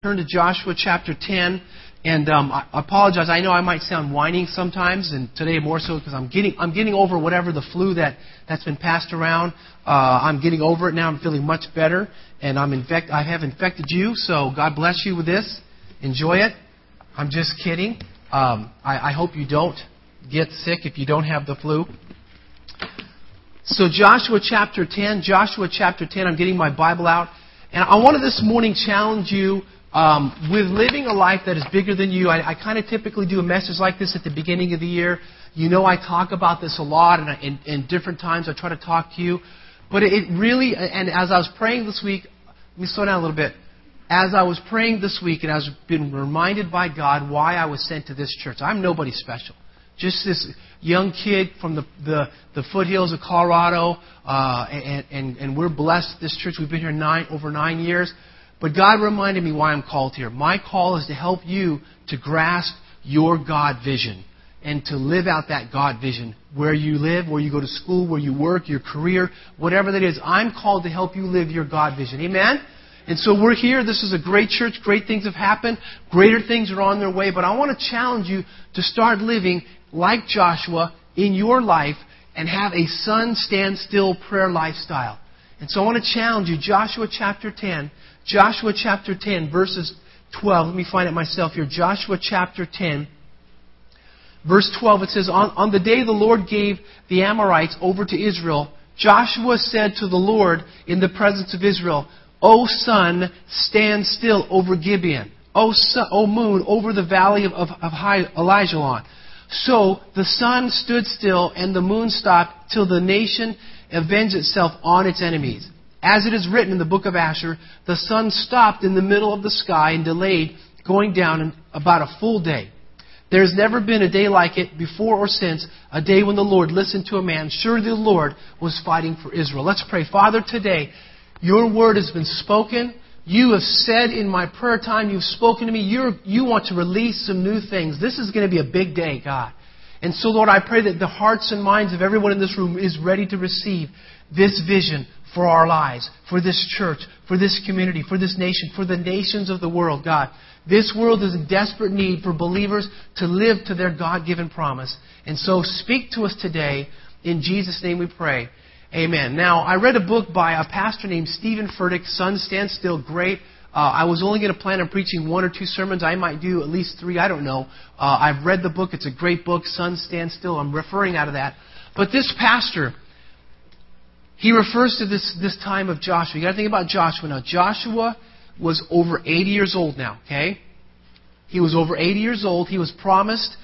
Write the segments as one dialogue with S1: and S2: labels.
S1: turn to Joshua chapter 10. And um, I apologize. I know I might sound whining sometimes, and today more so because I'm getting I'm getting over whatever the flu that that's been passed around. Uh, I'm getting over it now. I'm feeling much better, and I'm infect. I have infected you, so God bless you with this. Enjoy it. I'm just kidding. Um, I, I hope you don't get sick if you don't have the flu. So Joshua chapter 10. Joshua chapter 10. I'm getting my Bible out, and I wanted this morning challenge you um, with living a life that is bigger than you, I, I kind of typically do a message like this at the beginning of the year. You know, I talk about this a lot, and in, different times I try to talk to you. But it really, and as I was praying this week, let me slow down a little bit. As I was praying this week, and I was been reminded by God why I was sent to this church. I'm nobody special. Just this young kid from the, the, the foothills of Colorado, uh, and, and, and we're blessed. This church, we've been here nine, over nine years. But God reminded me why I'm called here. My call is to help you to grasp your God vision and to live out that God vision where you live, where you go to school, where you work, your career, whatever that is. I'm called to help you live your God vision. Amen? And so we're here. This is a great church. Great things have happened. Greater things are on their way. But I want to challenge you to start living like Joshua in your life and have a sun stand still prayer lifestyle. And so I want to challenge you. Joshua chapter 10. Joshua chapter 10, verses 12. Let me find it myself here. Joshua chapter 10, verse 12. It says, on, on the day the Lord gave the Amorites over to Israel, Joshua said to the Lord in the presence of Israel, O sun, stand still over Gibeon. O, sun, o moon, over the valley of, of, of. So the sun stood still and the moon stopped till the nation avenged itself on its enemies. As it is written in the book of Jashar, the sun stopped in the middle of the sky and delayed going down about a full day. There has never been a day like it before or since, a day when the Lord listened to a man. Surely the Lord was fighting for Israel. Let's pray. Father, today, your word has been spoken. You have said in my prayer time, you've spoken to me, You're, you want to release some new things. This is going to be a big day, God. And so, Lord, I pray that the hearts and minds of everyone in this room is ready to receive this vision for our lives, for this church, for this community, for this nation, for the nations of the world, God. This world is in desperate need for believers to live to their God given promise. And so speak to us today. In Jesus' name we pray. Amen. Now, I read a book by a pastor named Steven Furtick, Sun Stand Still. Great. Uh, I was only going to plan on preaching one or two sermons. I might do at least three. I don't know. Uh, I've read the book. It's a great book, Sun Stand Still. I'm referring out of that. But this pastor, he refers to this, this time of Joshua. You've got to think about Joshua now. Joshua was over 80 years old now, okay? He was over 80 years old. He was promised,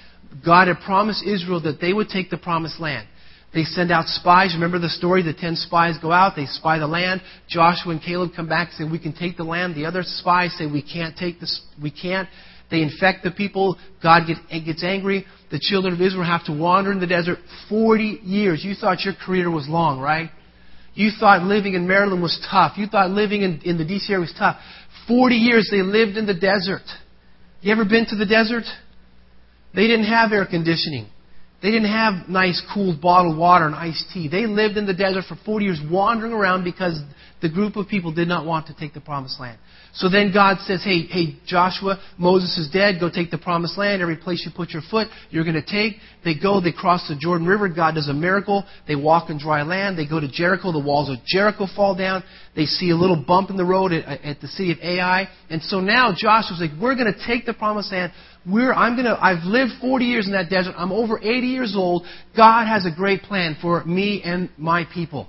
S1: God had promised Israel that they would take the promised land. They send out spies. Remember the story? The ten spies go out. They spy the land. Joshua and Caleb come back and say, we can take the land. The other spies say, we can't take this. We can't. They infect the people. God gets angry. The children of Israel have to wander in the desert 40 years. You thought your career was long, right? You thought living in Maryland was tough. You thought living in, in the DC area was tough. 40 years they lived in the desert. You ever been to the desert? They didn't have air conditioning. They didn't have nice, cool bottled water and iced tea. They lived in the desert for 40 years wandering around because the group of people did not want to take the promised land. So then God says, hey, hey, Joshua, Moses is dead. Go take the promised land. Every place you put your foot, you're going to take. They go, they cross the Jordan River. God does a miracle. They walk in dry land. They go to Jericho. The walls of Jericho fall down. They see a little bump in the road at, at the city of Ai. And so now Joshua's like, we're going to take the promised land. We're, I'm gonna, I've lived 40 years in that desert. I'm over 80 years old. God has a great plan for me and my people.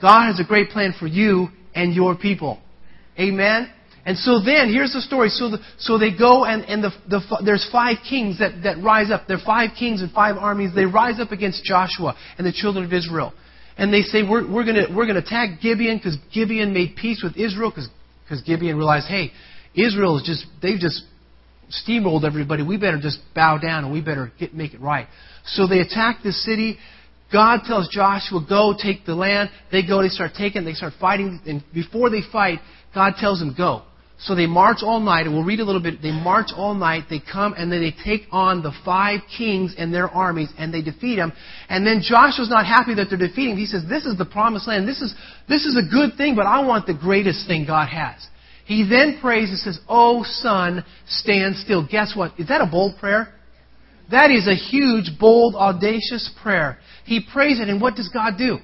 S1: God has a great plan for you and your people. Amen? And so then, here's the story. So, the, so they go and, and the, the, there's five kings that, that rise up. There are five kings and five armies. They rise up against Joshua and the children of Israel. And they say, we're, we're going we're gonna attack Gibeon because Gibeon made peace with Israel because Gibeon realized, hey, Israel is just, they've just steamrolled everybody. We better just bow down and we better get, make it right. So they attack the city. God tells Joshua, go take the land. They go, they start taking, they start fighting. And before they fight, God tells them, go. So they march all night, and we'll read a little bit. They march all night, they come, and then they take on the five kings and their armies, and they defeat them. And then Joshua's not happy that they're defeating. He says, this is the promised land. This is, this is a good thing, but I want the greatest thing God has. He then prays and says, Oh, sun, stand still. Guess what? Is that a bold prayer? That is a huge, bold, audacious prayer. He prays it, and what does God do?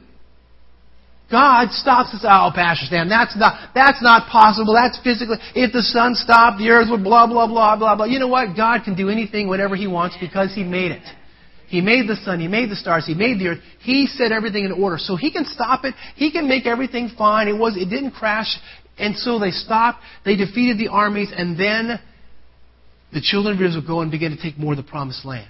S1: God stops us. Oh, Pastor Stan, that's not, that's not possible. That's physically, if the sun stopped, the earth would blah, blah, blah, blah, blah. You know what? God can do anything, whenever He wants, because He made it. He made the sun, He made the stars, He made the earth. He set everything in order. So He can stop it. He can make everything fine. It was, it didn't crash. And so they stopped. They defeated the armies, and then the children of Israel go and begin to take more of the promised land.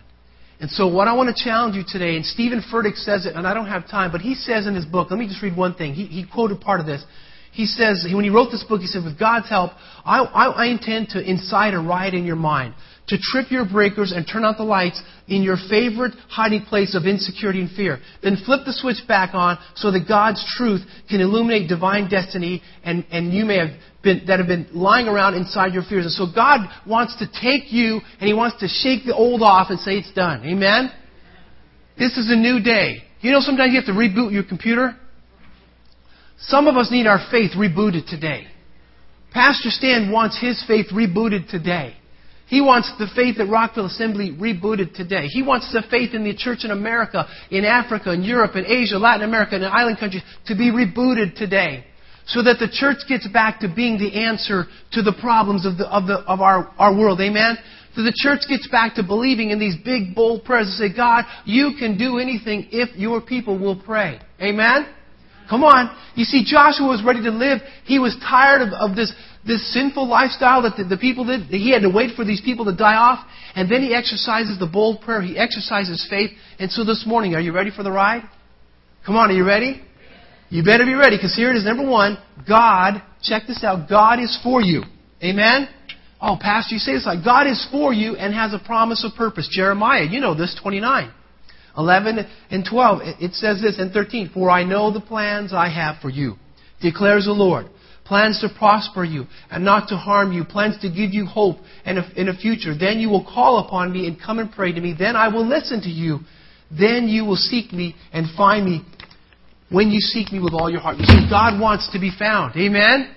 S1: And so what I want to challenge you today, and Steven Furtick says it, and I don't have time, but he says in his book, let me just read one thing. He, he quoted part of this. He says, when he wrote this book, he said, with God's help, I, I, I intend to incite a riot in your mind to trip your breakers and turn out the lights in your favorite hiding place of insecurity and fear. Then flip the switch back on so that God's truth can illuminate divine destiny and, and you may have been, that have been lying around inside your fears. And so God wants to take you and He wants to shake the old off and say it's done. Amen? This is a new day. You know sometimes you have to reboot your computer? Some of us need our faith rebooted today. Pastor Stan wants his faith rebooted today. He wants the faith at Rockville Assembly rebooted today. He wants the faith in the church in America, in Africa, in Europe, in Asia, Latin America, and in island countries to be rebooted today. So that the church gets back to being the answer to the problems of, the, of, the, of our, our world. Amen? So the church gets back to believing in these big, bold prayers and say, God, you can do anything if your people will pray. Amen? Come on. You see, Joshua was ready to live. He was tired of, of this this sinful lifestyle that the, the people did. He had to wait for these people to die off. And then he exercises the bold prayer. He exercises faith. And so this morning, are you ready for the ride? Come on, are you ready? You better be ready because here it is. Number one, God, check this out, God is for you. Amen? Oh, Pastor, you say this like God is for you and has a promise of purpose. Jeremiah, you know this, 29. 11 and 12. It says this in 13. For I know the plans I have for you, declares the Lord plans to prosper you and not to harm you, plans to give you hope and in a future. Then you will call upon me and come and pray to me. Then I will listen to you. Then you will seek me and find me when you seek me with all your heart. See, God wants to be found. Amen? Amen?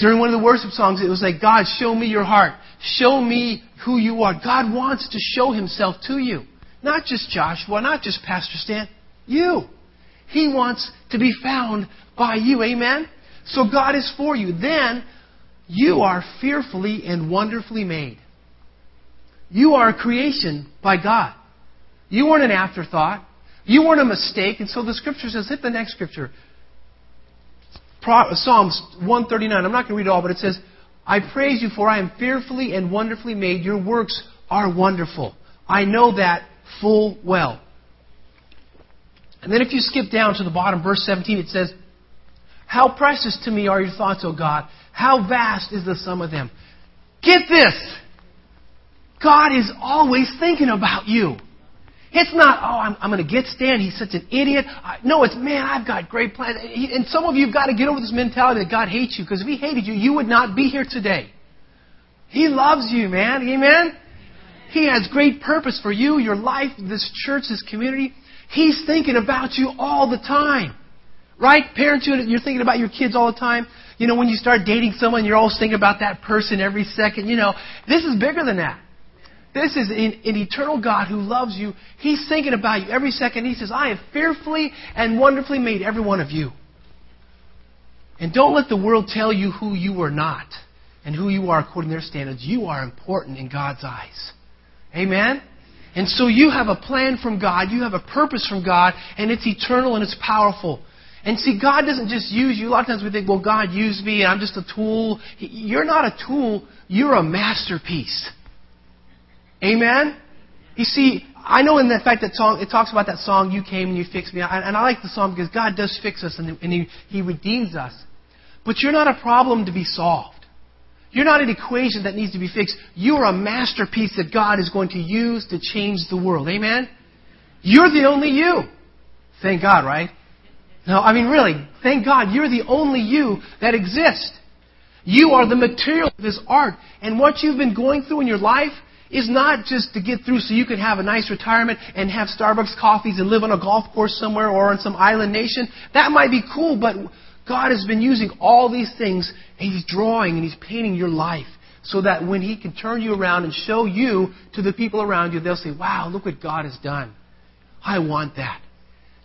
S1: During one of the worship songs, it was like, God, show me your heart. Show me who you are. God wants to show himself to you. Not just Joshua, not just Pastor Stan. You. He wants to be found by you. Amen? So God is for you. Then you are fearfully and wonderfully made. You are a creation by God. You weren't an afterthought. You weren't a mistake. And so the scripture says, hit the next scripture. Psalms 139. I'm not going to read it all, but it says, I praise you for I am fearfully and wonderfully made. Your works are wonderful. I know that full well. And then if you skip down to the bottom, verse 17, it says, how precious to me are your thoughts, O God. How vast is the sum of them. Get this. God is always thinking about you. It's not, oh, I'm, I'm going to get Stan. He's such an idiot. I, no, it's, man, I've got great plans. And some of you have got to get over this mentality that God hates you because if He hated you, you would not be here today. He loves you, man. Amen? He has great purpose for you, your life, this church, this community. He's thinking about you all the time. Right? Parents, you're thinking about your kids all the time. You know, when you start dating someone, you're always thinking about that person every second. You know, this is bigger than that. This is an, an eternal God who loves you. He's thinking about you every second. He says, I have fearfully and wonderfully made every one of you. And don't let the world tell you who you are not and who you are according to their standards. You are important in God's eyes. Amen? And so you have a plan from God, you have a purpose from God, and it's eternal and it's powerful. And see, God doesn't just use you. A lot of times we think, well, God used me and I'm just a tool. You're not a tool. You're a masterpiece. Amen? You see, I know in the fact that song, it talks about that song, You Came and You Fixed Me. And I like the song because God does fix us and He, he redeems us. But you're not a problem to be solved. You're not an equation that needs to be fixed. You're a masterpiece that God is going to use to change the world. Amen? You're the only you. Thank God, right? No, I mean, really, thank God you're the only you that exists. You are the material of this art. And what you've been going through in your life is not just to get through so you can have a nice retirement and have Starbucks coffees and live on a golf course somewhere or on some island nation. That might be cool, but God has been using all these things, He's drawing and He's painting your life so that when He can turn you around and show you to the people around you, they'll say, Wow, look what God has done. I want that.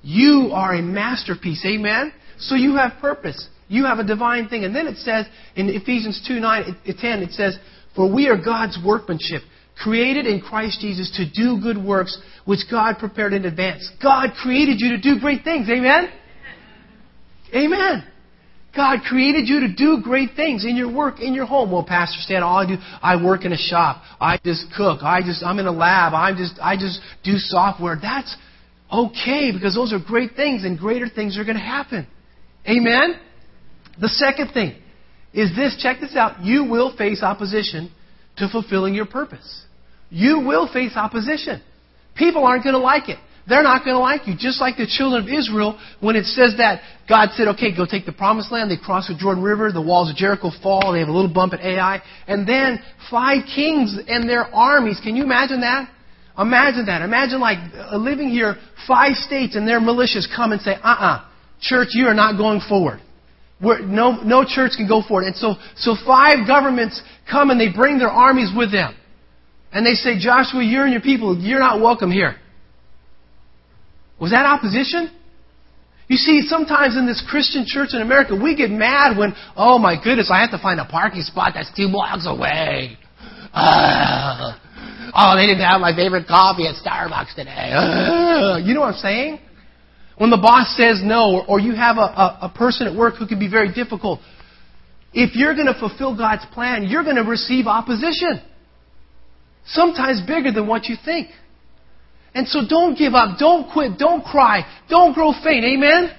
S1: You are a masterpiece. Amen? So you have purpose. You have a divine thing. And then it says in Ephesians 2 9, 10, it says, For we are God's workmanship, created in Christ Jesus to do good works, which God prepared in advance. God created you to do great things. Amen? Amen. God created you to do great things in your work, in your home. Well, Pastor Stan, all I do, I work in a shop. I just cook. I just, I'm in a lab. I just, I just do software. That's okay because those are great things and greater things are going to happen. Amen? The second thing is this, check this out. You will face opposition to fulfilling your purpose. You will face opposition. People aren't going to like it. They're not going to like you. Just like the children of Israel, when it says that God said, okay, go take the promised land. They cross the Jordan River. The walls of Jericho fall. They have a little bump at Ai. And then five kings and their armies. Can you imagine that? Imagine that. Imagine like uh, living here, five states and their militias come and say, uh-uh, church, you are not going forward. We're, no, no church can go forward. And so, so five governments come and they bring their armies with them. And they say, Joshua, you and your people, you're not welcome here. Was that opposition? You see, sometimes in this Christian church in America, we get mad when, oh my goodness, I have to find a parking spot that's two blocks away. Uh, oh, they didn't have my favorite coffee at Starbucks today. Uh, you know what I'm saying? When the boss says no, or, or you have a, a, a person at work who can be very difficult, if you're going to fulfill God's plan, you're going to receive opposition. Sometimes bigger than what you think. And so don't give up. Don't quit. Don't cry. Don't grow faint. Amen?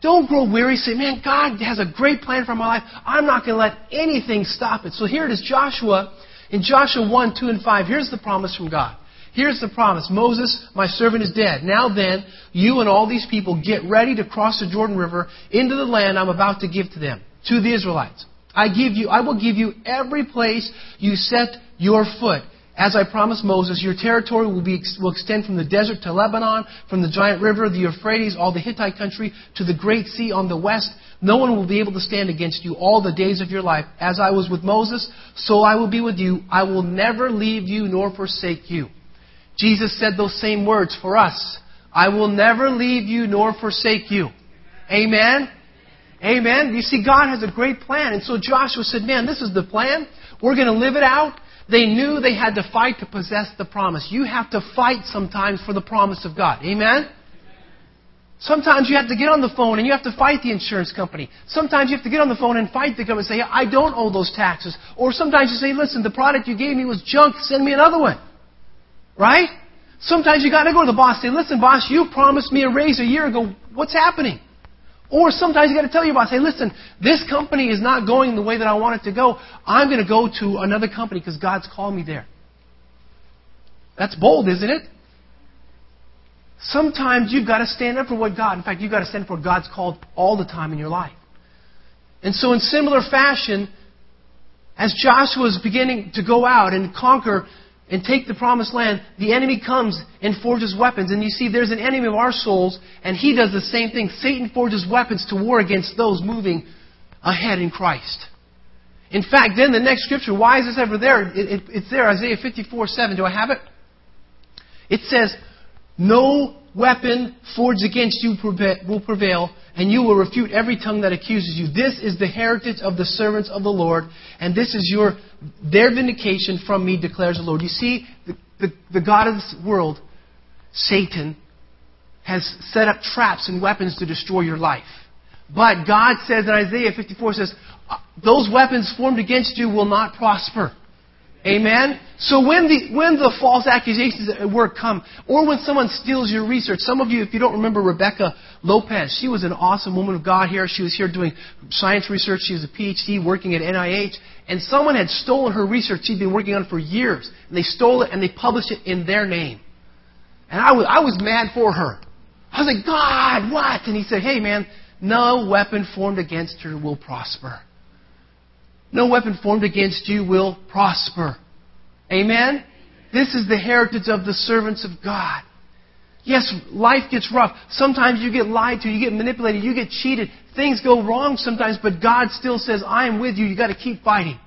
S1: Don't grow weary. Say, man, God has a great plan for my life. I'm not going to let anything stop it. So here it is, Joshua. In Joshua 1, 2, and 5, here's the promise from God. Here's the promise. Moses, my servant, is dead. Now then, you and all these people get ready to cross the Jordan River into the land I'm about to give to them, to the Israelites. I give you, I will give you every place you set your foot. As I promised Moses, your territory will, be, will extend from the desert to Lebanon, from the giant river, the Euphrates, all the Hittite country, to the great sea on the west. No one will be able to stand against you all the days of your life. As I was with Moses, so I will be with you. I will never leave you nor forsake you. Jesus said those same words for us. I will never leave you nor forsake you. Amen? Amen. You see, God has a great plan. And so Joshua said, Man, this is the plan. We're going to live it out. They knew they had to fight to possess the promise. You have to fight sometimes for the promise of God. Amen? Sometimes you have to get on the phone and you have to fight the insurance company. Sometimes you have to get on the phone and fight the government and say, I don't owe those taxes. Or sometimes you say, listen, the product you gave me was junk, send me another one. Right? Sometimes you gotta go to the boss and say, listen, boss, you promised me a raise a year ago. What's happening? Or sometimes you got to tell your boss, hey, listen, this company is not going the way that I want it to go. I'm going to go to another company because God's called me there. That's bold, isn't it? Sometimes you've got to stand up for what God, in fact, you've got to stand for what God's called all the time in your life. And so, in similar fashion, as Joshua is beginning to go out and conquer and take the promised land, the enemy comes and forges weapons. And you see, there's an enemy of our souls, and he does the same thing. Satan forges weapons to war against those moving ahead in Christ. In fact, then the next scripture, why is this ever there? It, it, it's there, Isaiah 54 7. Do I have it? It says, No weapon forged against you will prevail, and you will refute every tongue that accuses you. This is the heritage of the servants of the Lord, and this is your their vindication from me, declares the Lord. You see, the, the, the God of this world, Satan, has set up traps and weapons to destroy your life. But God says in Isaiah 54 says, uh, those weapons formed against you will not prosper. Amen? So when the, when the false accusations at work come, or when someone steals your research, some of you, if you don't remember Rebecca Lopez, she was an awesome woman of God here. She was here doing science research. She was a PhD working at NIH. And someone had stolen her research she'd been working on for years. And they stole it and they published it in their name. And I was, I was mad for her. I was like, God, what? And he said, hey man, no weapon formed against her will prosper. No weapon formed against you will prosper. Amen? This is the heritage of the servants of God. Yes, life gets rough. Sometimes you get lied to, you get manipulated, you get cheated. things go wrong sometimes, but God still says, I am with you. You've got to keep fighting.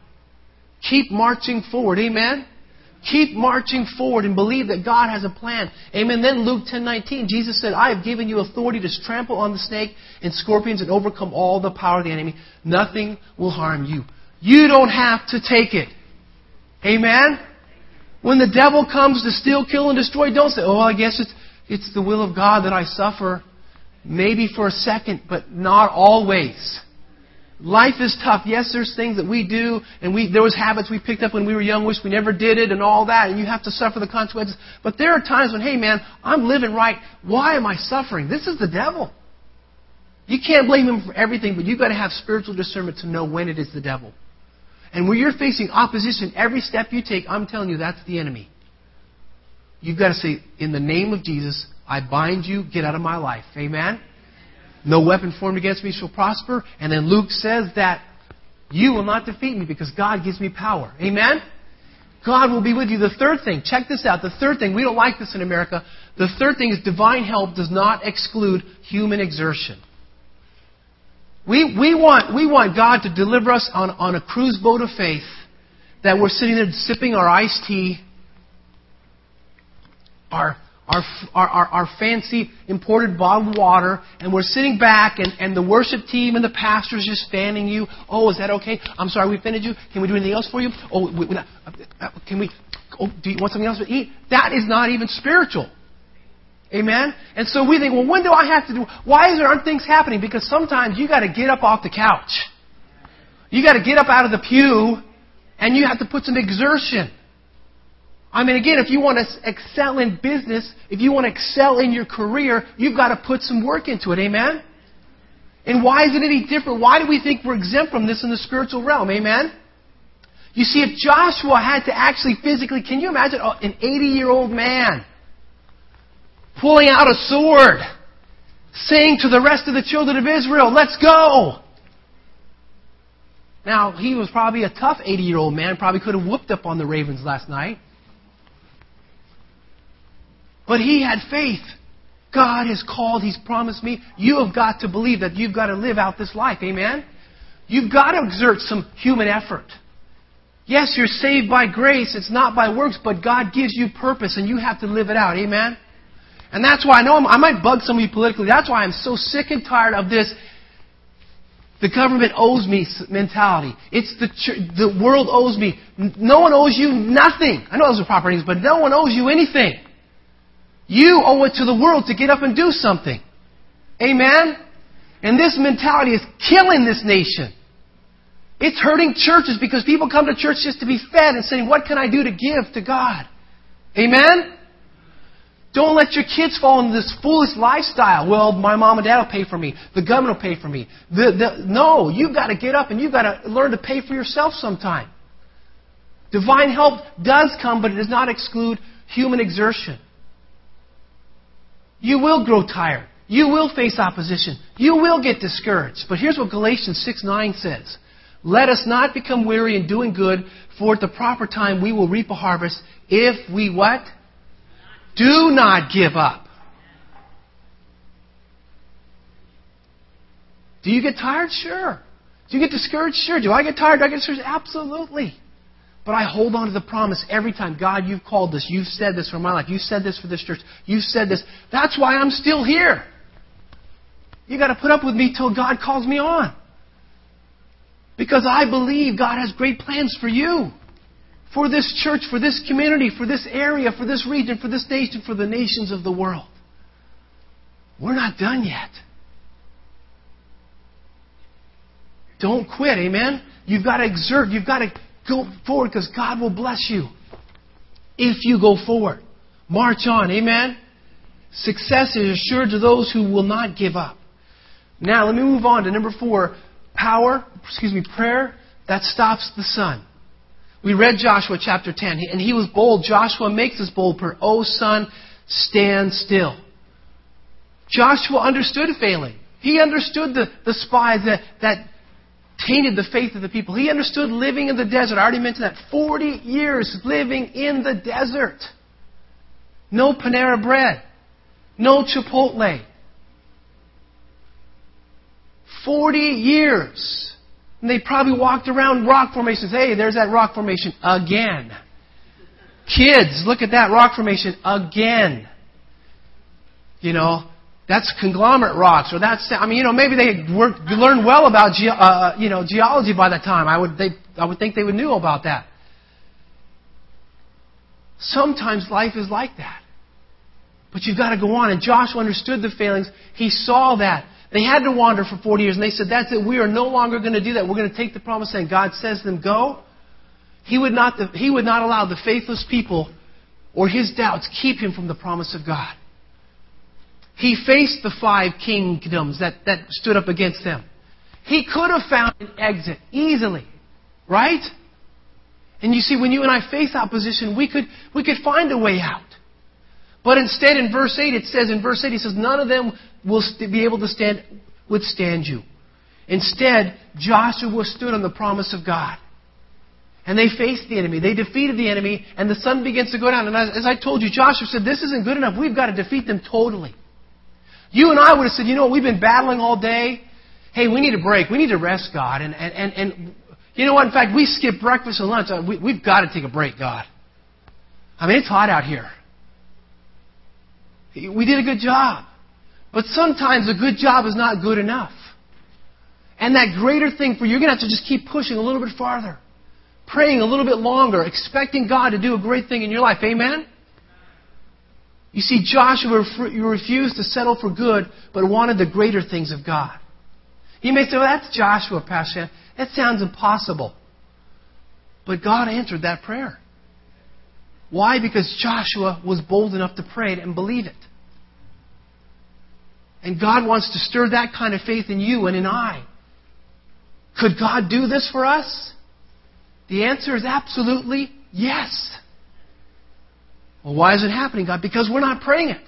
S1: Keep marching forward. Amen? Keep marching forward and believe that God has a plan. Amen. Then Luke 10:19, Jesus said, "I have given you authority to trample on the snake and scorpions and overcome all the power of the enemy. Nothing will harm you." You don't have to take it. Amen. When the devil comes to steal, kill, and destroy, don't say, "Oh, I guess it's it's the will of God that I suffer." Maybe for a second, but not always. Life is tough. Yes, there's things that we do, and we, there was habits we picked up when we were young, wish we never did it, and all that, and you have to suffer the consequences. But there are times when, hey man, I'm living right. Why am I suffering? This is the devil. You can't blame him for everything, but you've got to have spiritual discernment to know when it is the devil. And when you're facing opposition, every step you take, I'm telling you, that's the enemy. You've got to say, in the name of Jesus, I bind you, get out of my life. Amen? No weapon formed against me shall prosper. And then Luke says that you will not defeat me because God gives me power. Amen? God will be with you. The third thing, check this out. The third thing, we don't like this in America. The third thing is divine help does not exclude human exertion. We, we, want, we want God to deliver us on, on a cruise boat of faith that we're sitting there sipping our iced tea, our our, our, our, our fancy imported bottled water, and we're sitting back, and, and the worship team and the pastor's just fanning you. Oh, is that okay? I'm sorry we offended you. Can we do anything else for you? Oh, we, we, uh, can we? Oh, do you want something else to eat? That is not even spiritual. Amen? And so we think, well, when do I have to do? Why is there aren't things happening? Because sometimes you got to get up off the couch. You got to get up out of the pew, and you have to put some exertion. I mean, again, if you want to excel in business, if you want to excel in your career, you've got to put some work into it. Amen? And why is it any different? Why do we think we're exempt from this in the spiritual realm? Amen? You see, if Joshua had to actually physically, can you imagine oh, an 80 year old man pulling out a sword, saying to the rest of the children of Israel, let's go? Now, he was probably a tough 80 year old man, probably could have whooped up on the ravens last night. But he had faith. God has called, He's promised me. You have got to believe that you've got to live out this life. Amen? You've got to exert some human effort. Yes, you're saved by grace. It's not by works, but God gives you purpose and you have to live it out. Amen? And that's why I know I'm, i might bug some of you politically. That's why I'm so sick and tired of this the government owes me mentality. It's the the world owes me. No one owes you nothing. I know those are proper names, but no one owes you anything. You owe it to the world to get up and do something. Amen? And this mentality is killing this nation. It's hurting churches because people come to church just to be fed and saying, What can I do to give to God? Amen? Don't let your kids fall into this foolish lifestyle. Well, my mom and dad will pay for me. The government will pay for me. The, the, no, you've got to get up and you've got to learn to pay for yourself sometime. Divine help does come, but it does not exclude human exertion. You will grow tired. You will face opposition. You will get discouraged. But here's what Galatians 6 9 says Let us not become weary in doing good, for at the proper time we will reap a harvest if we what? Do not give up. Do you get tired? Sure. Do you get discouraged? Sure. Do I get tired? Do I get discouraged? Absolutely. But I hold on to the promise every time. God, you've called this. You've said this for my life. You've said this for this church. You've said this. That's why I'm still here. You've got to put up with me till God calls me on. Because I believe God has great plans for you. For this church, for this community, for this area, for this region, for this nation, for the nations of the world. We're not done yet. Don't quit, amen? You've got to exert, you've got to Go forward because God will bless you if you go forward. March on. Amen? Success is assured to those who will not give up. Now, let me move on to number four power, excuse me, prayer that stops the sun. We read Joshua chapter 10, and he was bold. Joshua makes this bold prayer, O sun, stand still. Joshua understood failing. He understood the, the spies that, that tainted the faith of the people. He understood living in the desert. I already mentioned that. 40 years living in the desert. No Panera bread. No Chipotle. 40 years. And they probably walked around rock formations. Hey, there's that rock formation again. Kids, look at that rock formation again. You know, that's conglomerate rocks, or that's I mean, you know, maybe they worked, learned well about ge- uh, uh, you know geology by that time. I would they I would think they would knew about that. Sometimes life is like that. But you've got to go on. And Joshua understood the failings. He saw that. They had to wander for 40 years, and they said, That's it. We are no longer going to do that. We're going to take the promise, and God says them, Go. He would, not, he would not allow the faithless people or his doubts keep him from the promise of God. He faced the five kingdoms that, that stood up against them. He could have found an exit easily, right? And you see, when you and I face opposition, we could, we could find a way out. But instead, in verse 8, it says, in verse 8, he says, none of them will be able to stand, withstand you. Instead, Joshua stood on the promise of God. And they faced the enemy. They defeated the enemy, and the sun begins to go down. And as, as I told you, Joshua said, This isn't good enough. We've got to defeat them totally. You and I would have said, You know what? We've been battling all day. Hey, we need a break. We need to rest, God. And, and, and, and you know what? In fact, we skipped breakfast and lunch. We, we've got to take a break, God. I mean, it's hot out here. We did a good job. But sometimes a good job is not good enough. And that greater thing for you, you're going to have to just keep pushing a little bit farther. Praying a little bit longer, expecting God to do a great thing in your life. Amen? You see, Joshua refused to settle for good, but wanted the greater things of God. You may say, well, that's Joshua, Pastor. That sounds impossible. But God answered that prayer. Why? Because Joshua was bold enough to pray it and believe it. And God wants to stir that kind of faith in you and in I. Could God do this for us? The answer is absolutely yes. Well, why is it happening, God? Because we're not praying it.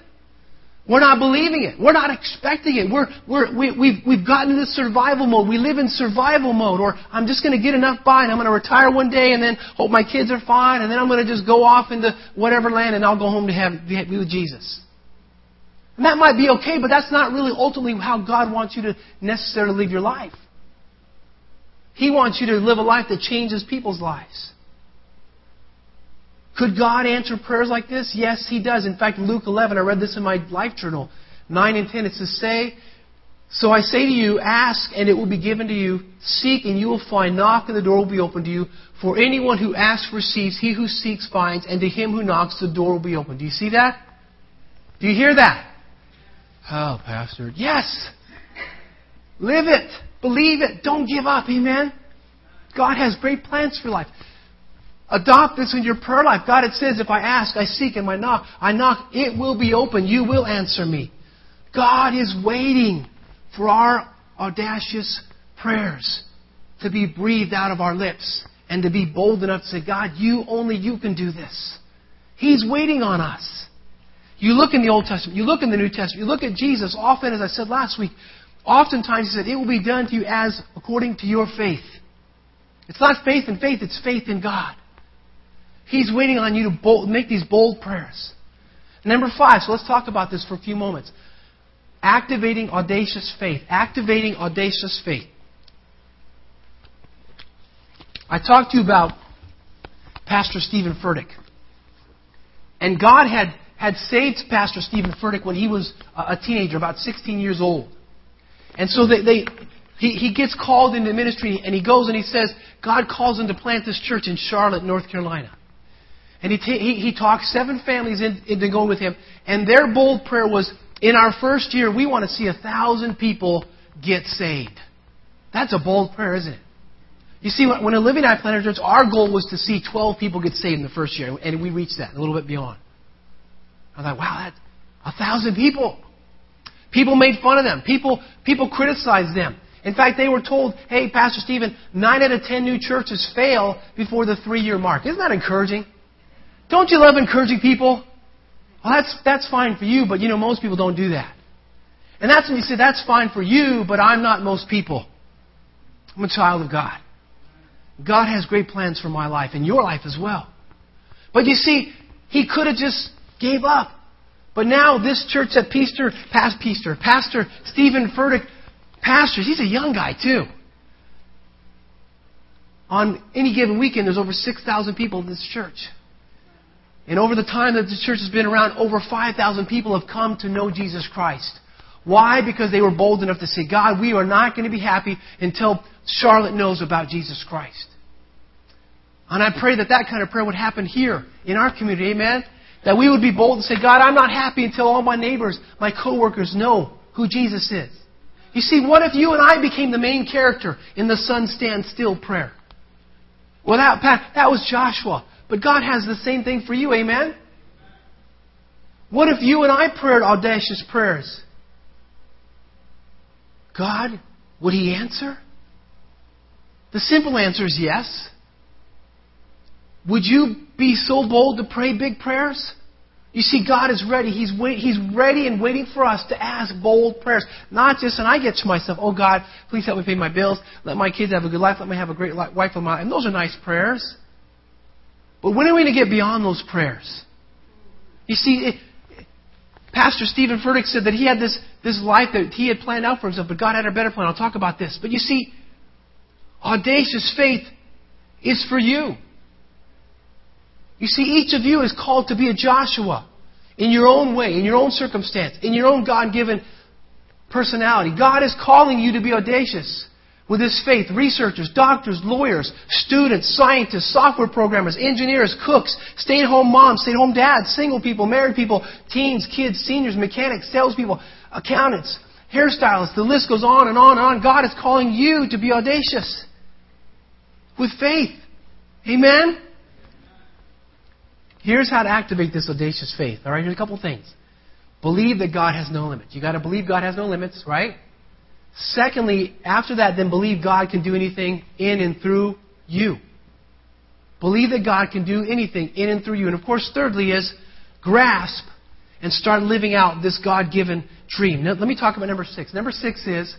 S1: We're not believing it. We're not expecting it. We're, we're, we, we've, we've gotten into survival mode. We live in survival mode. Or I'm just going to get enough by and I'm going to retire one day and then hope my kids are fine and then I'm going to just go off into whatever land and I'll go home to have, be with Jesus. And that might be okay, but that's not really ultimately how God wants you to necessarily live your life. He wants you to live a life that changes people's lives. Could God answer prayers like this? Yes, He does. In fact, Luke 11, I read this in my life journal, 9 and 10, it says, Say, so I say to you, ask and it will be given to you. Seek and you will find. Knock and the door will be opened to you. For anyone who asks receives. He who seeks finds. And to him who knocks the door will be opened. Do you see that? Do you hear that? Oh, Pastor. Yes. Live it. Believe it. Don't give up. Amen. God has great plans for life. Adopt this in your prayer life. God, it says, if I ask, I seek, and I knock, I knock, it will be open. You will answer me. God is waiting for our audacious prayers to be breathed out of our lips and to be bold enough to say, God, you, only you can do this. He's waiting on us. You look in the Old Testament, you look in the New Testament, you look at Jesus, often, as I said last week, oftentimes he said, it will be done to you as according to your faith. It's not faith in faith, it's faith in God. He's waiting on you to bold, make these bold prayers. Number five, so let's talk about this for a few moments. Activating audacious faith. Activating audacious faith. I talked to you about Pastor Steven Furtick. And God had, had saved Pastor Steven Furtick when he was a teenager, about 16 years old. And so they, they he, he gets called into ministry and he goes and he says, God calls him to plant this church in Charlotte, North Carolina. And he, t- he, he seven families in, into going with him. And their bold prayer was, in our first year, we want to see a thousand people get saved. That's a bold prayer, isn't it? You see, when a Living I planted church, our goal was to see 12 people get saved in the first year. And we reached that, a little bit beyond. I thought, wow, that's a thousand people. People made fun of them. People, people criticized them. In fact, they were told, hey, Pastor Steven, nine out of ten new churches fail before the three year mark. Isn't that encouraging? Don't you love encouraging people? Well, that's, that's fine for you, but you know, most people don't do that. And that's when you say, that's fine for you, but I'm not most people. I'm a child of God. God has great plans for my life and your life as well. But you see, he could have just gave up. But now this church at Pastor, Pastor, Pastor Steven Furtick pastors, he's a young guy too. On any given weekend, there's over 6,000 people in this church. And over the time that the church has been around, over 5,000 people have come to know Jesus Christ. Why? Because they were bold enough to say, God, we are not going to be happy until Charlotte knows about Jesus Christ. And I pray that that kind of prayer would happen here in our community. Amen? That we would be bold and say, God, I'm not happy until all my neighbors, my coworkers know who Jesus is. You see, what if you and I became the main character in the sun stand still prayer? Well, that, that was Joshua. But God has the same thing for you, amen? What if you and I prayed audacious prayers? God, would He answer? The simple answer is yes. Would you be so bold to pray big prayers? You see, God is ready. He's, wait, he's ready and waiting for us to ask bold prayers. Not just, and I get to myself, oh God, please help me pay my bills. Let my kids have a good life. Let me have a great wife of mine. And those are nice prayers. But when are we going to get beyond those prayers? You see, it, Pastor Steven Furtick said that he had this, this life that he had planned out for himself, but God had a better plan. I'll talk about this. But you see, audacious faith is for you. You see, each of you is called to be a Joshua in your own way, in your own circumstance, in your own God given personality. God is calling you to be audacious with His faith. Researchers, doctors, lawyers, students, scientists, software programmers, engineers, cooks, stay at home moms, stay at home dads, single people, married people, teens, kids, seniors, mechanics, salespeople, accountants, hairstylists. The list goes on and on and on. God is calling you to be audacious with faith. Amen? Here's how to activate this audacious faith. All right, here's a couple things. Believe that God has no limits. You got to believe God has no limits, right? Secondly, after that, then believe God can do anything in and through you. Believe that God can do anything in and through you. And of course, thirdly is grasp and start living out this God given dream. Now, let me talk about number six. Number six is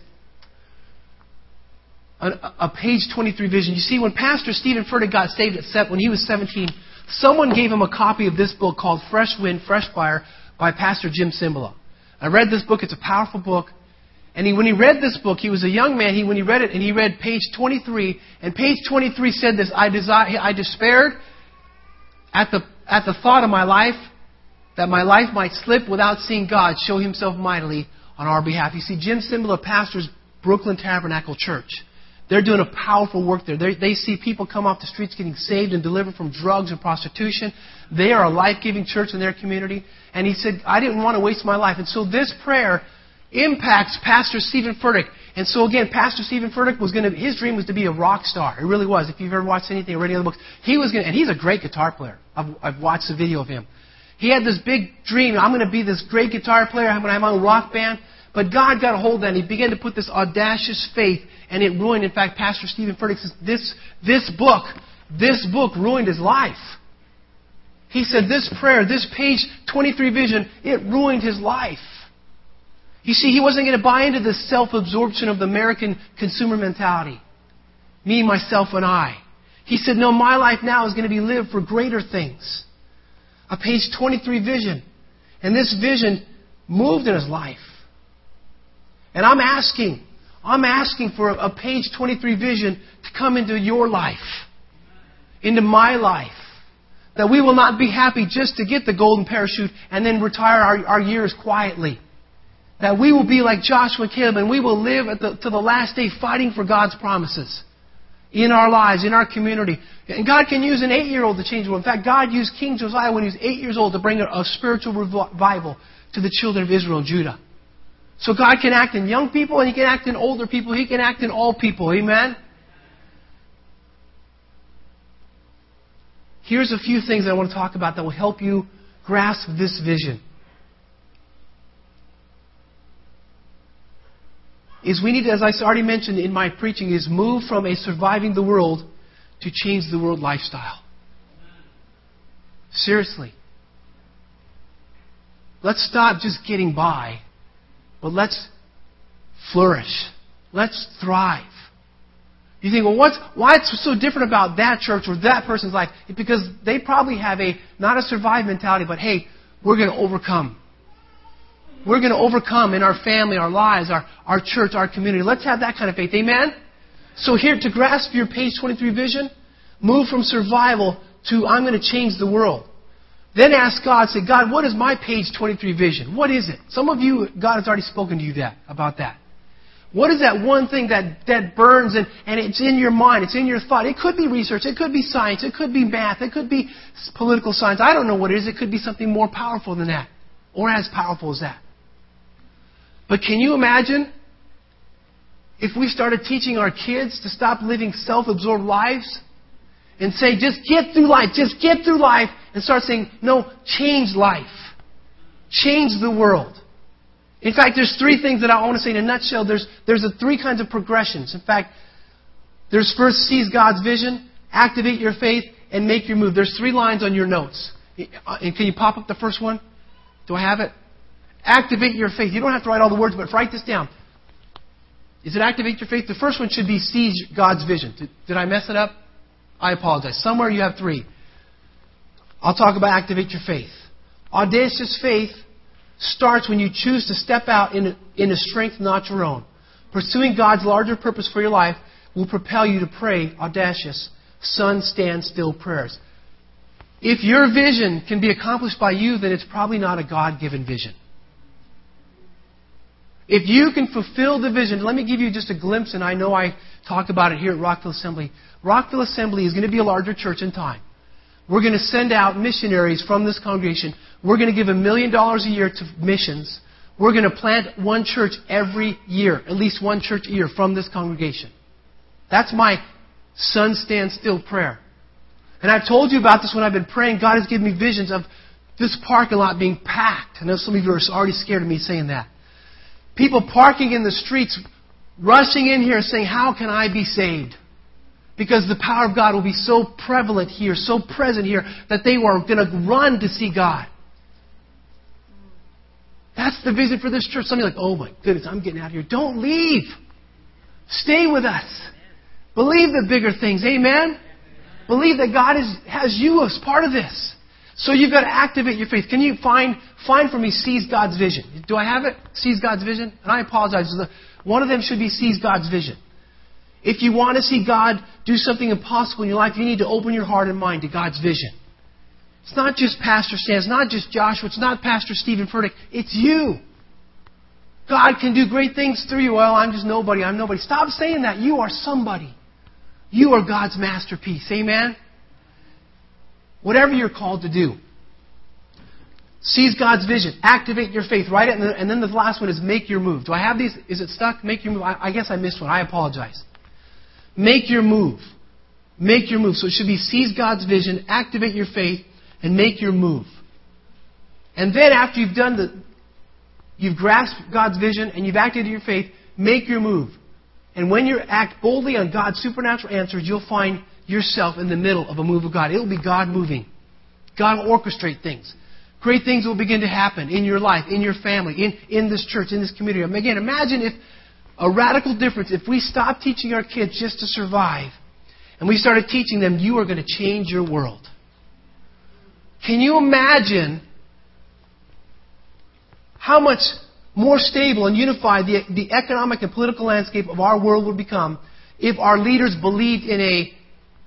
S1: a, a, page 23 vision. You see, when Pastor Steven Furtick got saved at when he was 17, Someone gave him a copy of this book called Fresh Wind, Fresh Fire by Pastor Jim Cymbala. I read this book. It's a powerful book. And he, when he read this book, he was a young man. He, when he read it, and he read page 23, and page 23 said this, I, desire, I despaired at the, at the thought of my life that my life might slip without seeing God show himself mightily on our behalf. You see, Jim Cymbala pastors Brooklyn Tabernacle Church. They're doing a powerful work there. They, they see people come off the streets getting saved and delivered from drugs and prostitution. They are a life giving church in their community. And he said, I didn't want to waste my life. And so this prayer impacts Pastor Steven Furtick. And so again, Pastor Steven Furtick was going to, his dream was to be a rock star. It really was. If you've ever watched anything or read any other books, he was going to, and he's a great guitar player. I've, I've watched the video of him. He had this big dream. I'm going to be this great guitar player. I'm going to have my own rock band. But God got a hold of that and he began to put this audacious faith and it ruined, in fact, Pastor Steven Furtick says, this, this book, this book ruined his life. He said this prayer, this page 23 vision, it ruined his life. You see, he wasn't going to buy into the self-absorption of the American consumer mentality. Me, myself, and I. He said, no, my life now is going to be lived for greater things. A page 23 vision. And this vision moved in his life. And I'm asking, I'm asking for a page 23 vision to come into your life, into my life. That we will not be happy just to get the golden parachute and then retire our, our years quietly. That we will be like Joshua Caleb and we will live the, to the last day fighting for God's promises in our lives, in our community. And God can use an eight year old to change the world. In fact, God used King Josiah when he was eight years old to bring a, a spiritual revival to the children of Israel and Judah. So God can act in young people and He can act in older people. He can act in all people. Amen? Here's a few things I want to talk about that will help you grasp this vision. Is we need, as I already mentioned in my preaching, is move from a surviving the world to change the world lifestyle. Seriously. Let's stop just getting by but let's flourish. Let's thrive. You think, well, what's, why it's so different about that church or that person's life? It's because they probably have a, not a survive mentality, but hey, we're going to overcome. we're going to overcome in our family, our lives, our, our church, our community. Let's have that kind of faith. Amen? So here, to grasp your page 23 vision, move from survival to I'm going to change the world. Then ask God, say, God, what is my page 23 vision? What is it? Some of you, God has already spoken to you that, about that. What is that one thing that, that burns and, and it's in your mind, it's in your thought? It could be research, it could be science, it could be math, it could be political science. I don't know what it is. It could be something more powerful than that, or as powerful as that. But can you imagine if we started teaching our kids to stop living self absorbed lives and say, just get through life, just get through life, and start saying, no, change life, change the world. In fact, there's three things that I want to say in a nutshell. There's, there's a three kinds of progressions. In fact, there's first seize God's vision, activate your faith, and make your move. There's three lines on your notes. And can you pop up the first one? Do I have it? Activate your faith. You don't have to write all the words, but write this down. Is it activate your faith? The first one should be seize God's vision. Did, did I mess it up? I apologize. Somewhere you have three. I'll talk about activate your faith. Audacious faith starts when you choose to step out in a, in a strength not your own. Pursuing God's larger purpose for your life will propel you to pray audacious, sun stand still prayers. If your vision can be accomplished by you, then it's probably not a God given vision. If you can fulfill the vision, let me give you just a glimpse, and I know I talk about it here at Rockville Assembly. Rockville Assembly is going to be a larger church in time. We're going to send out missionaries from this congregation we're going to give a million dollars a year to missions. We're going to plant one church every year, at least one church a year from this congregation. That's my sun stand still prayer. And I've told you about this when I've been praying. God has given me visions of this parking lot being packed. I know some of you are already scared of me saying that. People parking in the streets, rushing in here saying, How can I be saved? Because the power of God will be so prevalent here, so present here, that they are going to run to see God. That's the vision for this church. Some of you are like, oh my goodness, I'm getting out of here. Don't leave. Stay with us. Believe the bigger things. Amen? Believe that God is, has you as part of this. So you've got to activate your faith. Can you find, find for me seize God's vision? Do I have it? Seize God's vision? And I apologize. One of them should be seize God's vision. If you want to see God do something impossible in your life, you need to open your heart and mind to God's vision. It's not just Pastor Stan. It's not just Joshua. It's not Pastor Steven Furtick. It's you. God can do great things through you. Well, I'm just nobody. I'm nobody. Stop saying that. You are somebody. You are God's masterpiece. Amen? Whatever you're called to do. Seize God's vision. Activate your faith. Write it. And then the last one is make your move. Do I have these? Is it stuck? Make your move. I guess I missed one. I apologize. Make your move. Make your move. So it should be seize God's vision, activate your faith, and make your move. And then after you've done the, you've grasped God's vision and you've acted your faith, make your move. And when you act boldly on God's supernatural answers, you'll find yourself in the middle of a move of God. It'll be God moving. God will orchestrate things. Great things will begin to happen in your life, in your family, in, in this church, in this community. Again, imagine if a radical difference, if we stop teaching our kids just to survive and we started teaching them, you are going to change your world. Can you imagine how much more stable and unified the, the economic and political landscape of our world would become if our leaders believed in a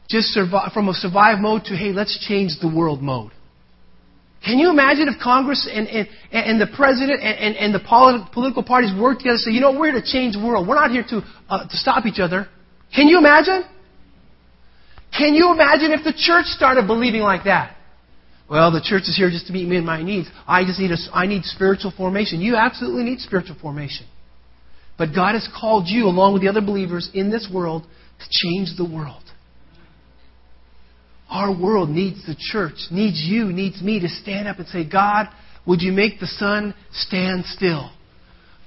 S1: just survive, from a survive mode to, hey, let's change the world mode? Can you imagine if Congress and, and, and the president and, and, and the political parties worked together and say, you know, we're here to change the world. We're not here to, uh, to stop each other. Can you imagine? Can you imagine if the church started believing like that? Well, the church is here just to meet me and my needs. I just need a, I need spiritual formation. You absolutely need spiritual formation. But God has called you, along with the other believers in this world, to change the world. Our world needs the church, needs you, needs me to stand up and say, God, would you make the sun stand still?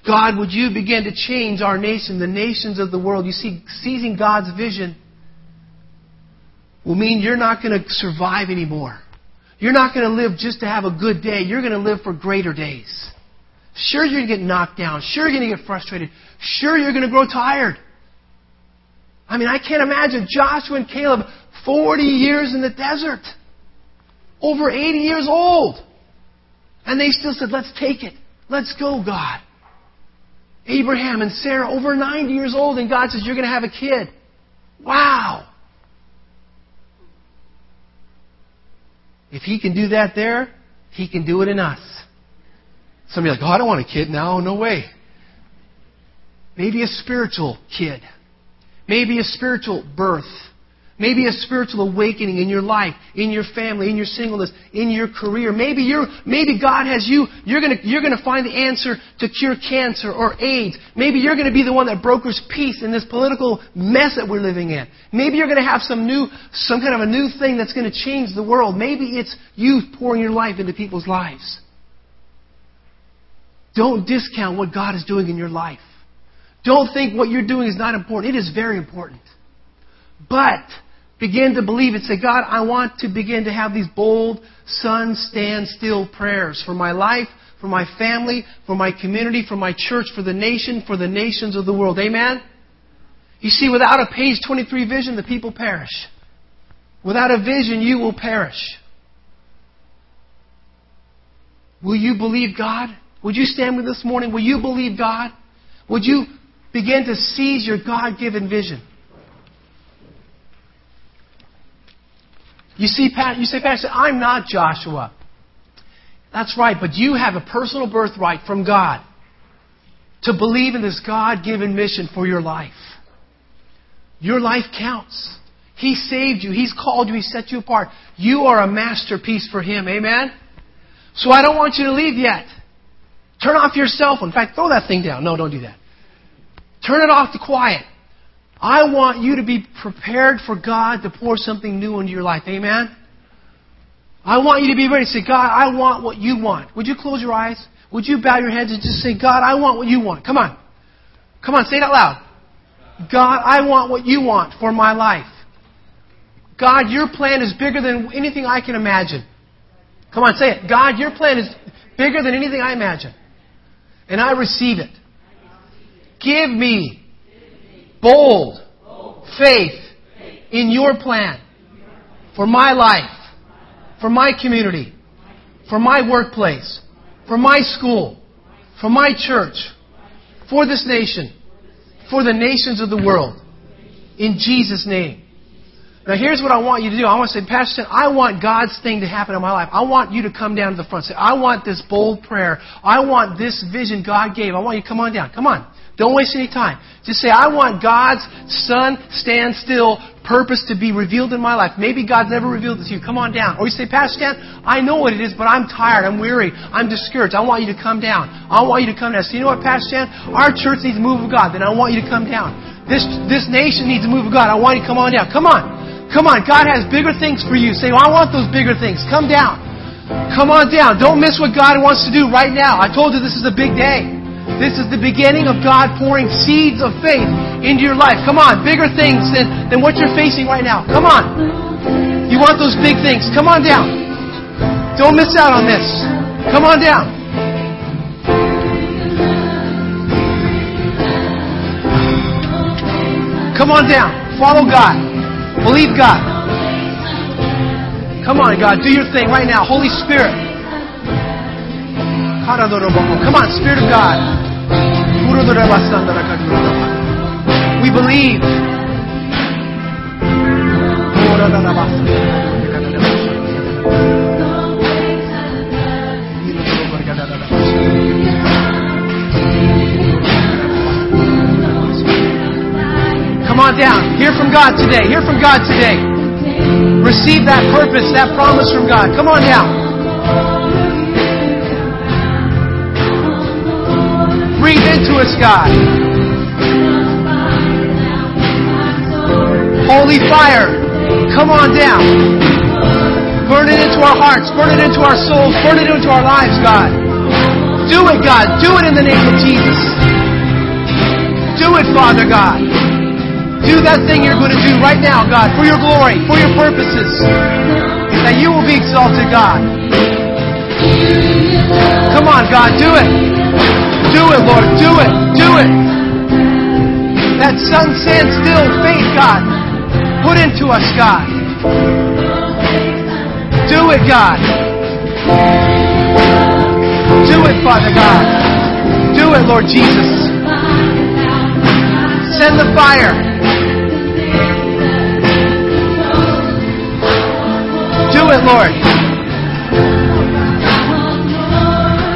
S1: God, would you begin to change our nation, the nations of the world? You see, seizing God's vision will mean you're not going to survive anymore. You're not going to live just to have a good day. You're going to live for greater days. Sure, you're going to get knocked down. Sure, you're going to get frustrated. Sure, you're going to grow tired. I mean, I can't imagine Joshua and Caleb 40 years in the desert, over 80 years old. And they still said, let's take it. Let's go, God. Abraham and Sarah, over 90 years old, and God says, You're going to have a kid. Wow. If He can do that there, He can do it in us. Some of you are like, Oh, I don't want a kid now. No way. Maybe a spiritual kid. Maybe a spiritual birth. Maybe a spiritual awakening in your life, in your family, in your singleness, in your career. Maybe you're, maybe God has you, you're gonna, you're gonna find the answer to cure cancer or AIDS. Maybe you're gonna be the one that brokers peace in this political mess that we're living in. Maybe you're gonna have some new, some kind of a new thing that's gonna change the world. Maybe it's you pouring your life into people's lives. Don't discount what God is doing in your life. Don't think what you're doing is not important. It is very important. But begin to believe it. Say, God, I want to begin to have these bold, sun stand still prayers for my life, for my family, for my community, for my church, for the nation, for the nations of the world. Amen? You see, without a page 23 vision, the people perish. Without a vision, you will perish. Will you believe God? Would you stand with this morning? Will you believe God? Would you begin to seize your God given vision? You see, Pat, you say, Pastor, I'm not Joshua. That's right, but you have a personal birthright from God to believe in this God given mission for your life. Your life counts. He saved you. He's called you. He set you apart. You are a masterpiece for Him. Amen? So I don't want you to leave yet. Turn off your cell phone. In fact, throw that thing down. No, don't do that. Turn it off to quiet. I want you to be prepared for God to pour something new into your life. Amen? I want you to be ready to say, God, I want what you want. Would you close your eyes? Would you bow your heads and just say, God, I want what you want? Come on. Come on, say it out loud. God, I want what you want for my life. God, your plan is bigger than anything I can imagine. Come on, say it. God, your plan is bigger than anything I imagine. And I receive it. Give me bold faith in your plan for my life, for my community, for my workplace, for my school, for my church, for this nation, for the nations of the world. In Jesus' name. Now here's what I want you to do. I want to say, Pastor, I want God's thing to happen in my life. I want you to come down to the front. Say, I want this bold prayer. I want this vision God gave. I want you to come on down. Come on. Don't waste any time. Just say, I want God's Son, stand still, purpose to be revealed in my life. Maybe God's never revealed it to you. Come on down. Or you say, Pastor Stan, I know what it is, but I'm tired, I'm weary, I'm discouraged. I want you to come down. I want you to come down. So you know what, Pastor Stan? Our church needs a move of God. Then I want you to come down. This, this nation needs a move of God. I want you to come on down. Come on. Come on. God has bigger things for you. Say, well, I want those bigger things. Come down. Come on down. Don't miss what God wants to do right now. I told you this is a big day. This is the beginning of God pouring seeds of faith into your life. Come on, bigger things than, than what you're facing right now. Come on. You want those big things. Come on down. Don't miss out on this. Come on down. Come on down. Follow God. Believe God. Come on, God. Do your thing right now. Holy Spirit. Come on, Spirit of God. We believe. Come on down. Hear from God today. Hear from God today. Receive that purpose, that promise from God. Come on down. Into us, God. Holy fire, come on down. Burn it into our hearts, burn it into our souls, burn it into our lives, God. Do it, God. Do it in the name of Jesus. Do it, Father God. Do that thing you're going to do right now, God, for your glory, for your purposes. That you will be exalted, God. Come on, God, do it. Do it, Lord. Do it. Do it. That sun stand still faith, God. Put into us, God. Do it, God. Do it, Father God. Do it, Lord Jesus. Send the fire. Do it, Lord.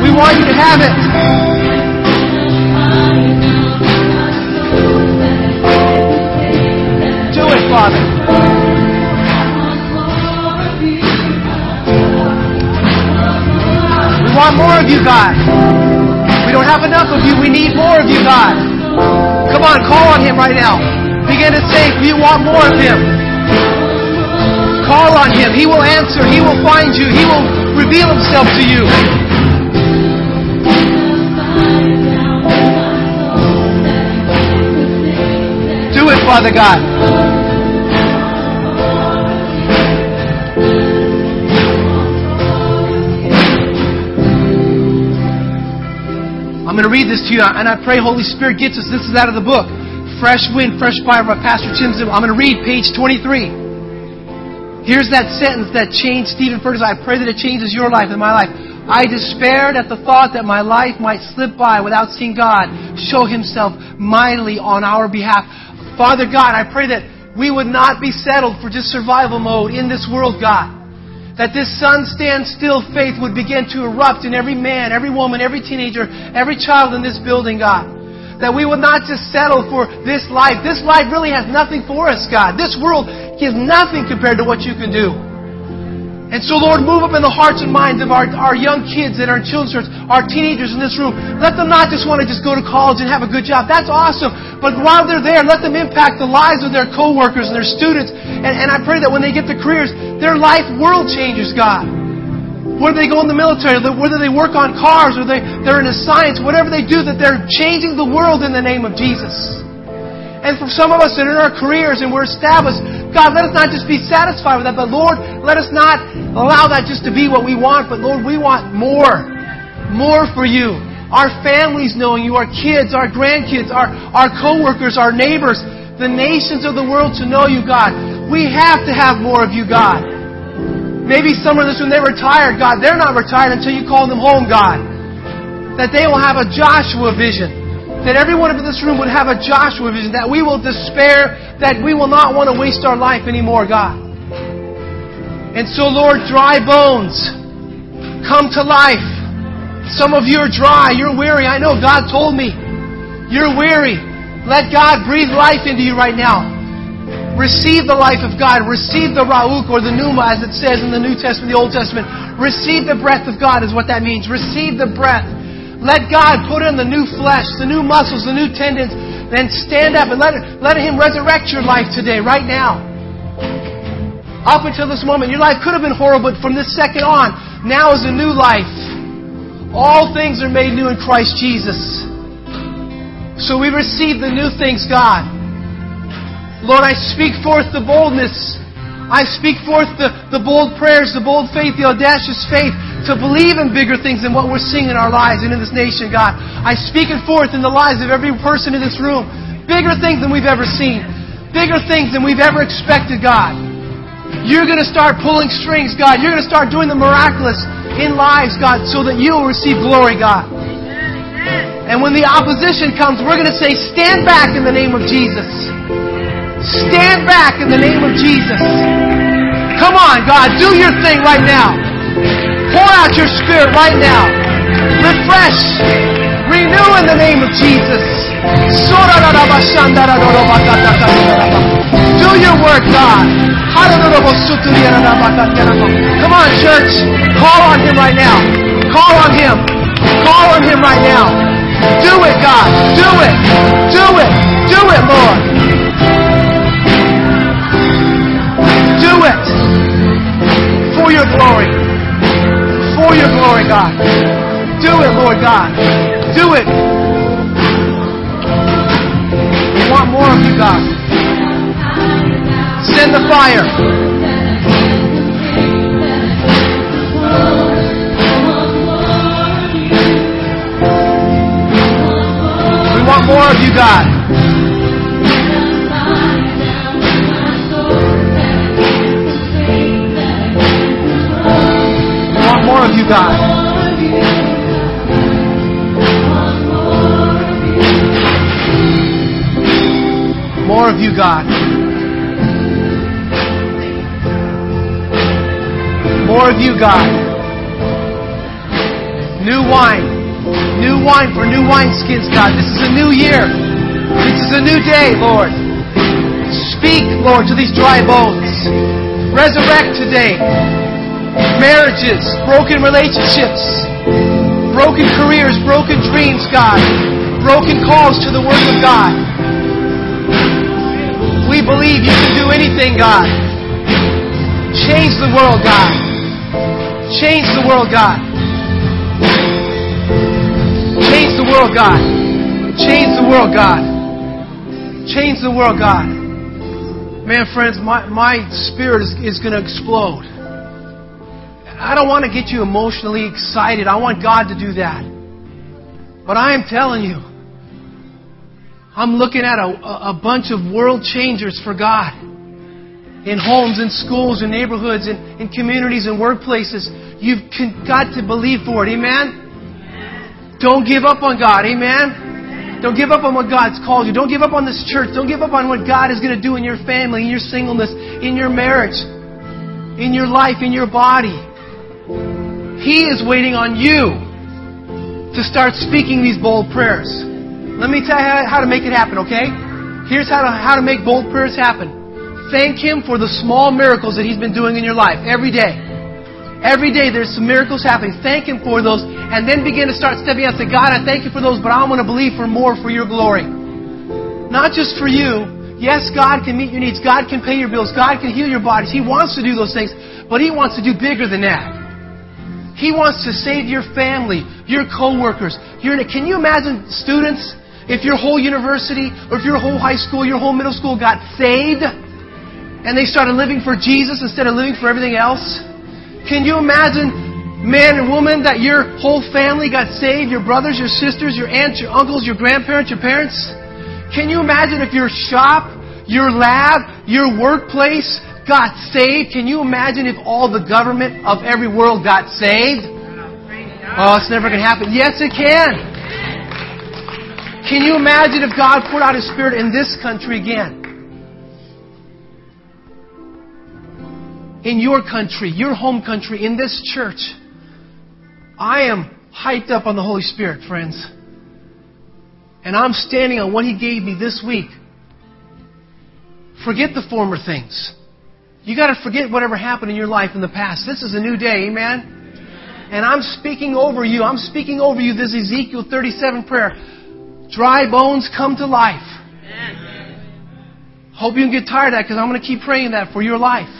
S1: We want you to have it. Father. We want more of you, God. We don't have enough of you. We need more of you, God. Come on, call on Him right now. Begin to say, you want more of Him. Call on Him. He will answer. He will find you. He will reveal Himself to you. Do it, Father God. I'm going to read this to you, and I pray Holy Spirit gets us. This is out of the book. Fresh Wind, Fresh Fire by Pastor Tim Zim. I'm going to read page 23. Here's that sentence that changed Steven Furtick. I pray that it changes your life and my life. I despaired at the thought that my life might slip by without seeing God show Himself mightily on our behalf. Father God, I pray that we would not be settled for just survival mode in this world, God. That this sun stand still faith would begin to erupt in every man, every woman, every teenager, every child in this building, God. That we would not just settle for this life. This life really has nothing for us, God. This world is nothing compared to what you can do. And so, Lord, move up in the hearts and minds of our, our young kids and our children, our teenagers in this room. Let them not just want to just go to college and have a good job. That's awesome. But while they're there, let them impact the lives of their coworkers and their students. And, and I pray that when they get the careers, their life world changes, God. Whether they go in the military, whether they work on cars, or they, they're into science, whatever they do, that they're changing the world in the name of Jesus. And for some of us that are in our careers and we're established, God, let us not just be satisfied with that, but Lord, let us not allow that just to be what we want, but Lord, we want more. More for you. Our families knowing you, our kids, our grandkids, our, our co-workers, our neighbors, the nations of the world to know you, God. We have to have more of you, God. Maybe some of this when they're retired, God. They're not retired until you call them home, God. That they will have a Joshua vision that every everyone in this room would have a Joshua vision, that we will despair, that we will not want to waste our life anymore, God. And so, Lord, dry bones, come to life. Some of you are dry, you're weary. I know God told me. You're weary. Let God breathe life into you right now. Receive the life of God. Receive the Ruach or the Pneuma as it says in the New Testament, the Old Testament. Receive the breath of God is what that means. Receive the breath. Let God put in the new flesh, the new muscles, the new tendons, then stand up and let, let Him resurrect your life today, right now. Up until this moment, your life could have been horrible, but from this second on, now is a new life. All things are made new in Christ Jesus. So we receive the new things, God. Lord, I speak forth the boldness. I speak forth the, the bold prayers, the bold faith, the audacious faith to believe in bigger things than what we're seeing in our lives and in this nation, God. I speak it forth in the lives of every person in this room. Bigger things than we've ever seen. Bigger things than we've ever expected, God. You're going to start pulling strings, God. You're going to start doing the miraculous in lives, God, so that you'll receive glory, God. And when the opposition comes, we're going to say, stand back in the name of Jesus. Stand back in the name of Jesus. Come on, God, do your thing right now. Pour out your spirit right now. Refresh. Renew in the name of Jesus. Do your work, God. Come on, church. Call on Him right now. Call on Him. God. Do it, Lord God. Do it. We want more of you, God. Send the fire. We want more of you, God. We want more of you, God. Of you, God. More of you, God. New wine. New wine for new wineskins, God. This is a new year. This is a new day, Lord. Speak, Lord, to these dry bones. Resurrect today. Marriages, broken relationships, broken careers, broken dreams, God. Broken calls to the Word of God. Believe you can do anything, God. Change the world, God. Change the world, God. Change the world, God. Change the world, God. Change the world, God. Man, friends, my, my spirit is, is going to explode. I don't want to get you emotionally excited. I want God to do that. But I am telling you, I'm looking at a, a bunch of world changers for God in homes, in schools, in neighborhoods, in, in communities, in workplaces. You've got to believe for it. Amen? Don't give up on God. Amen? Don't give up on what God's called you. Don't give up on this church. Don't give up on what God is going to do in your family, in your singleness, in your marriage, in your life, in your body. He is waiting on you to start speaking these bold prayers. Let me tell you how to make it happen, okay? Here's how to, how to make bold prayers happen. Thank Him for the small miracles that He's been doing in your life every day. Every day there's some miracles happening. Thank Him for those. And then begin to start stepping out and say, God, I thank you for those, but I want to believe for more for your glory. Not just for you. Yes, God can meet your needs. God can pay your bills. God can heal your bodies. He wants to do those things, but He wants to do bigger than that. He wants to save your family, your coworkers. Your, can you imagine students if your whole university or if your whole high school, your whole middle school got saved and they started living for Jesus instead of living for everything else? Can you imagine man and woman that your whole family got saved, your brothers, your sisters, your aunts, your uncles, your grandparents, your parents? Can you imagine if your shop, your lab, your workplace got saved? Can you imagine if all the government of every world got saved? Oh, it's never going to happen. Yes, it can. Can you imagine if God poured out His Spirit in this country again? In your country, your home country, in this church. I am hyped up on the Holy Spirit, friends. And I'm standing on what He gave me this week. Forget the former things. You got to forget whatever happened in your life in the past. This is a new day, amen? And I'm speaking over you. I'm speaking over you this Ezekiel 37 prayer. Dry bones come to life. Amen. Hope you don't get tired of that because I'm going to keep praying that for your life.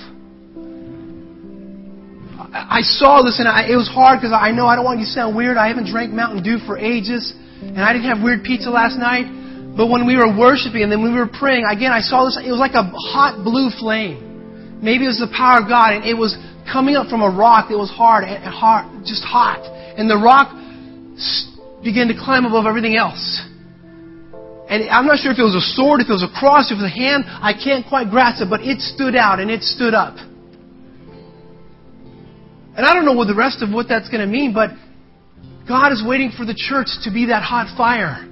S1: I, I saw this and I, it was hard because I know I don't want you to sound weird. I haven't drank Mountain Dew for ages and I didn't have weird pizza last night. But when we were worshiping and then when we were praying, again, I saw this. It was like a hot blue flame. Maybe it was the power of God and it was coming up from a rock that was hard and hard, just hot. And the rock began to climb above everything else. And I'm not sure if it was a sword, if it was a cross, if it was a hand. I can't quite grasp it, but it stood out and it stood up. And I don't know what the rest of what that's going to mean, but God is waiting for the church to be that hot fire.